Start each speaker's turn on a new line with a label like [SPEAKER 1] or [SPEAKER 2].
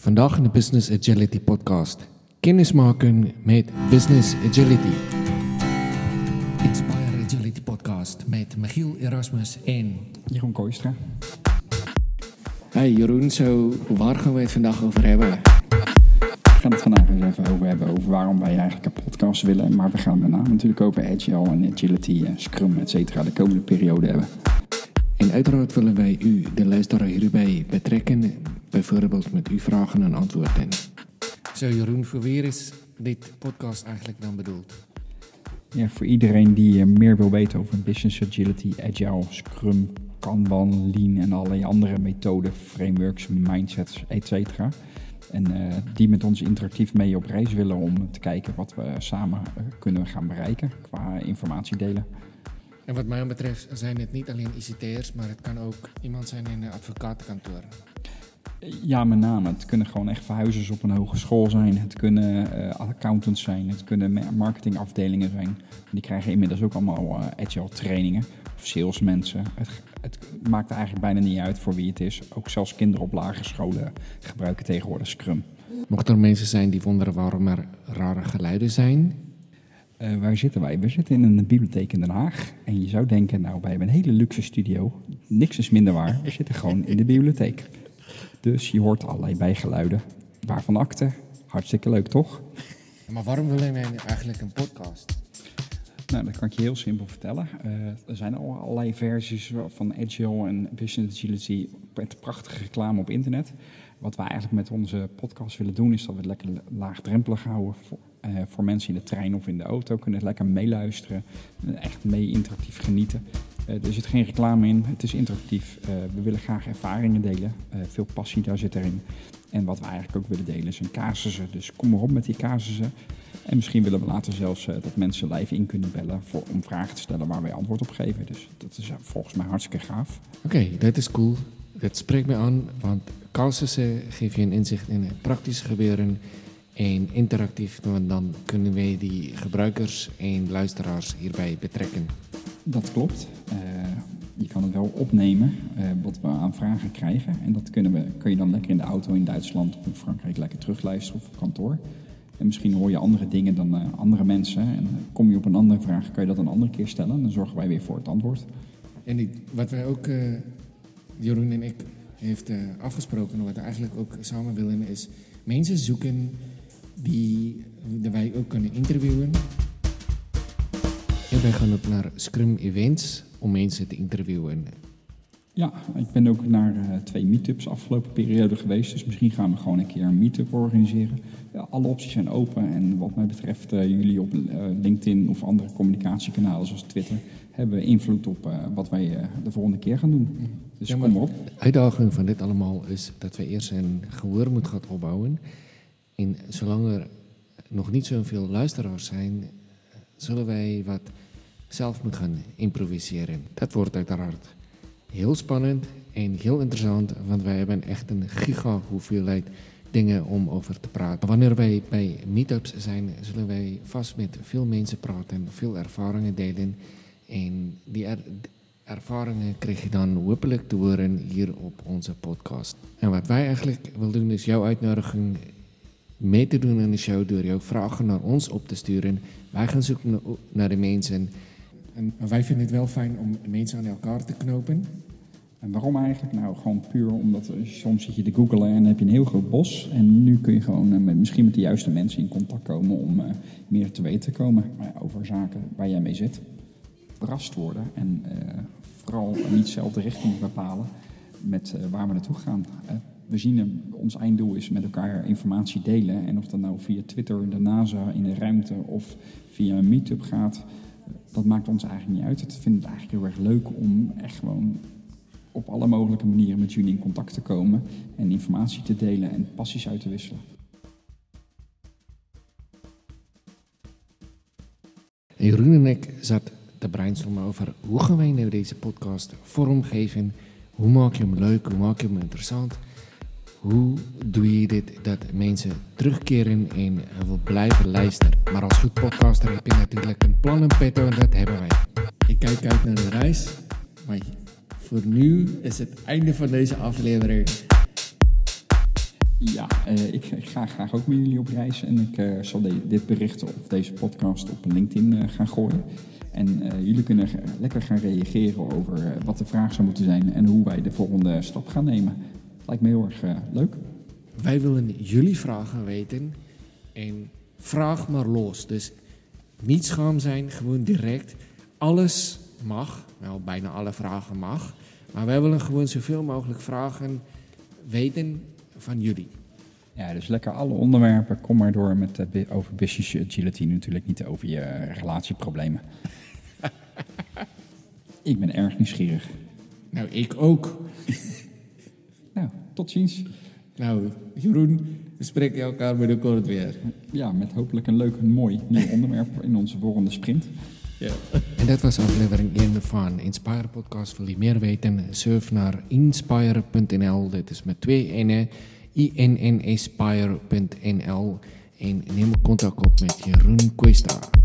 [SPEAKER 1] Vandaag in de Business Agility podcast. Kennismaking met Business Agility. Inspire Agility podcast met Michiel Erasmus en
[SPEAKER 2] Jeroen Kooistra.
[SPEAKER 1] Hey Jeroen, zo waar gaan we het vandaag over hebben?
[SPEAKER 2] We gaan het vandaag eens even over hebben over waarom wij eigenlijk een podcast willen. Maar we gaan daarna natuurlijk over Agile en Agility, en Scrum, et cetera, de komende periode hebben.
[SPEAKER 1] En uiteraard willen wij u, de luisteraar, hierbij betrekken. Bijvoorbeeld met uw vragen en antwoorden. Zo Jeroen, voor wie is dit podcast eigenlijk dan bedoeld?
[SPEAKER 2] Ja, voor iedereen die eh, meer wil weten over Business Agility, Agile, Scrum, Kanban, Lean en allerlei andere methoden, frameworks, mindsets, et cetera. En eh, die met ons interactief mee op reis willen om te kijken wat we samen eh, kunnen gaan bereiken qua informatie delen.
[SPEAKER 1] En wat mij betreft zijn het niet alleen ICT'ers, maar het kan ook iemand zijn in een advocatenkantoor.
[SPEAKER 2] Ja, met name. Het kunnen gewoon echt verhuizers op een hogeschool zijn. Het kunnen uh, accountants zijn. Het kunnen ma- marketingafdelingen zijn. Die krijgen inmiddels ook allemaal eh, agile trainingen. Of salesmensen. Het, het maakt eigenlijk bijna niet uit voor wie het is. Ook zelfs kinderen op lagere scholen gebruiken tegenwoordig Scrum.
[SPEAKER 1] Mochten er mensen zijn die wonderen waarom er rare geluiden zijn,
[SPEAKER 2] Eh, waar zitten wij? We zitten in een bibliotheek in Den Haag. En je zou denken, nou, wij hebben een hele luxe studio. Niks is minder waar. We zitten gewoon in de bibliotheek. Dus je hoort allerlei bijgeluiden. Waarvan akte? Hartstikke leuk, toch?
[SPEAKER 1] maar waarom willen wij eigenlijk een podcast?
[SPEAKER 2] Nou, dat kan ik je heel simpel vertellen. Eh, er zijn al allerlei versies van Agile en Business Agility met prachtige reclame op internet. Wat wij eigenlijk met onze podcast willen doen, is dat we het lekker laagdrempelig houden voor, eh, voor mensen in de trein of in de auto. Kunnen het lekker meeluisteren, echt mee interactief genieten. Eh, er zit geen reclame in, het is interactief. Eh, we willen graag ervaringen delen, Eh, veel passie daar zit erin. En wat we eigenlijk ook willen delen zijn casussen, dus kom maar op met die casussen. En misschien willen we later zelfs dat mensen live in kunnen bellen voor, om vragen te stellen waar wij antwoord op geven. Dus dat is volgens mij hartstikke gaaf.
[SPEAKER 1] Oké, dat is cool. Dat spreekt me aan, want casussen geven je een inzicht in het praktische gebeuren en interactief, want dan kunnen wij die gebruikers en luisteraars hierbij betrekken.
[SPEAKER 2] Dat klopt. Eh, je kan het wel opnemen eh, wat we aan vragen krijgen. En dat kunnen we, kun je dan lekker in de auto in Duitsland of in Frankrijk lekker terugluisteren of op kantoor. En misschien hoor je andere dingen dan eh, andere mensen. En kom je op een andere vraag, kan je dat een andere keer stellen. En dan zorgen wij weer voor het antwoord.
[SPEAKER 1] En die- wat wij ook, Jeroen en ik, heeft afgesproken, en wat we eigenlijk ook samen willen, is mensen zoeken die wij ook kunnen interviewen. Wij gaan ook naar Scrum Events om mensen te interviewen.
[SPEAKER 2] Ja, ik ben ook naar eh, twee meetups afgelopen periode geweest. Dus misschien gaan we gewoon een keer een meetup organiseren. Ja, alle opties zijn open. En wat mij betreft, eh, jullie op eh, LinkedIn of andere communicatiekanalen zoals Twitter... hebben invloed op wat wij de volgende keer gaan doen. Dus
[SPEAKER 1] Ja,
[SPEAKER 2] kom op.
[SPEAKER 1] De uitdaging van dit allemaal is dat we eerst een gehoor moeten gaan opbouwen. En zolang er nog niet zoveel luisteraars zijn, zullen wij wat zelf moeten gaan improviseren. Dat wordt uiteraard heel spannend en heel interessant, want wij hebben echt een giga hoeveelheid dingen om over te praten. Wanneer wij bij meetups zijn, zullen wij vast met veel mensen praten, veel ervaringen delen. En die er- ervaringen krijg je dan hopelijk te horen hier op onze podcast. En wat wij eigenlijk willen doen, is jouw uitnodiging mee te doen in de show door jouw vragen naar ons op te sturen. Wij gaan zoeken na- naar de mensen. En wij vinden het wel fijn om mensen aan elkaar te knopen.
[SPEAKER 2] En waarom eigenlijk? Nou, gewoon puur omdat soms zit je te googelen en heb je een heel groot bos. En nu kun je gewoon eh, met, misschien met de juiste mensen in contact komen om eh, meer te weten te komen over zaken waar jij mee zit. Verrast worden en eh, vooral niet zelf de richting bepalen met waar we naartoe gaan. We zien, ons einddoel is met elkaar informatie delen. En of dat nou via Twitter, de NASA in de ruimte of via een meetup gaat, dat maakt ons eigenlijk niet uit. Het vind het eigenlijk heel erg leuk om echt gewoon op alle mogelijke manieren met jullie in contact te komen en informatie te delen en passies uit te wisselen.
[SPEAKER 1] Jeroen en ik zat te brainstormen over hoe gaan wij nou deze podcast vormgeven. Hoe maak je hem leuk, hoe maak je hem interessant. Hoe doe je dit dat mensen terugkeren en wil blijven luisteren. Maar als goed podcaster heb je natuurlijk een plan en petto en dat hebben wij. Ik kijk uit naar de reis, maar voor nu is het einde van deze aflevering.
[SPEAKER 2] Ja, uh, ik, ga graag ook met jullie op reis. En ik uh, zal dit bericht of deze podcast op LinkedIn gaan gooien. En jullie kunnen lekker gaan reageren over wat de vraag zou moeten zijn en hoe wij de volgende stap gaan nemen. Lijkt me heel erg leuk.
[SPEAKER 1] Wij willen jullie vragen weten en vraag maar los. Dus niet schaam zijn, gewoon direct. Alles mag, wel bijna alle vragen mag. Maar wij willen gewoon zoveel mogelijk vragen weten van jullie.
[SPEAKER 2] Ja, dus lekker alle onderwerpen. Kom maar door met uh, over business agility, natuurlijk niet over je relatieproblemen. ik ben erg nieuwsgierig.
[SPEAKER 1] Nou, ik ook.
[SPEAKER 2] Nou, tot ziens.
[SPEAKER 1] Nou, Jeroen, we spreken elkaar binnenkort weer.
[SPEAKER 2] Ja, met hopelijk een leuk en mooi nieuw onderwerp in onze volgende sprint.
[SPEAKER 1] Ja. En dat was aflevering 1 van Inspire Podcast. Wil je meer weten? Surf naar inspire.nl. Dit is met twee N'en. inninspire.nl. En neem contact op met Jeroen Questa.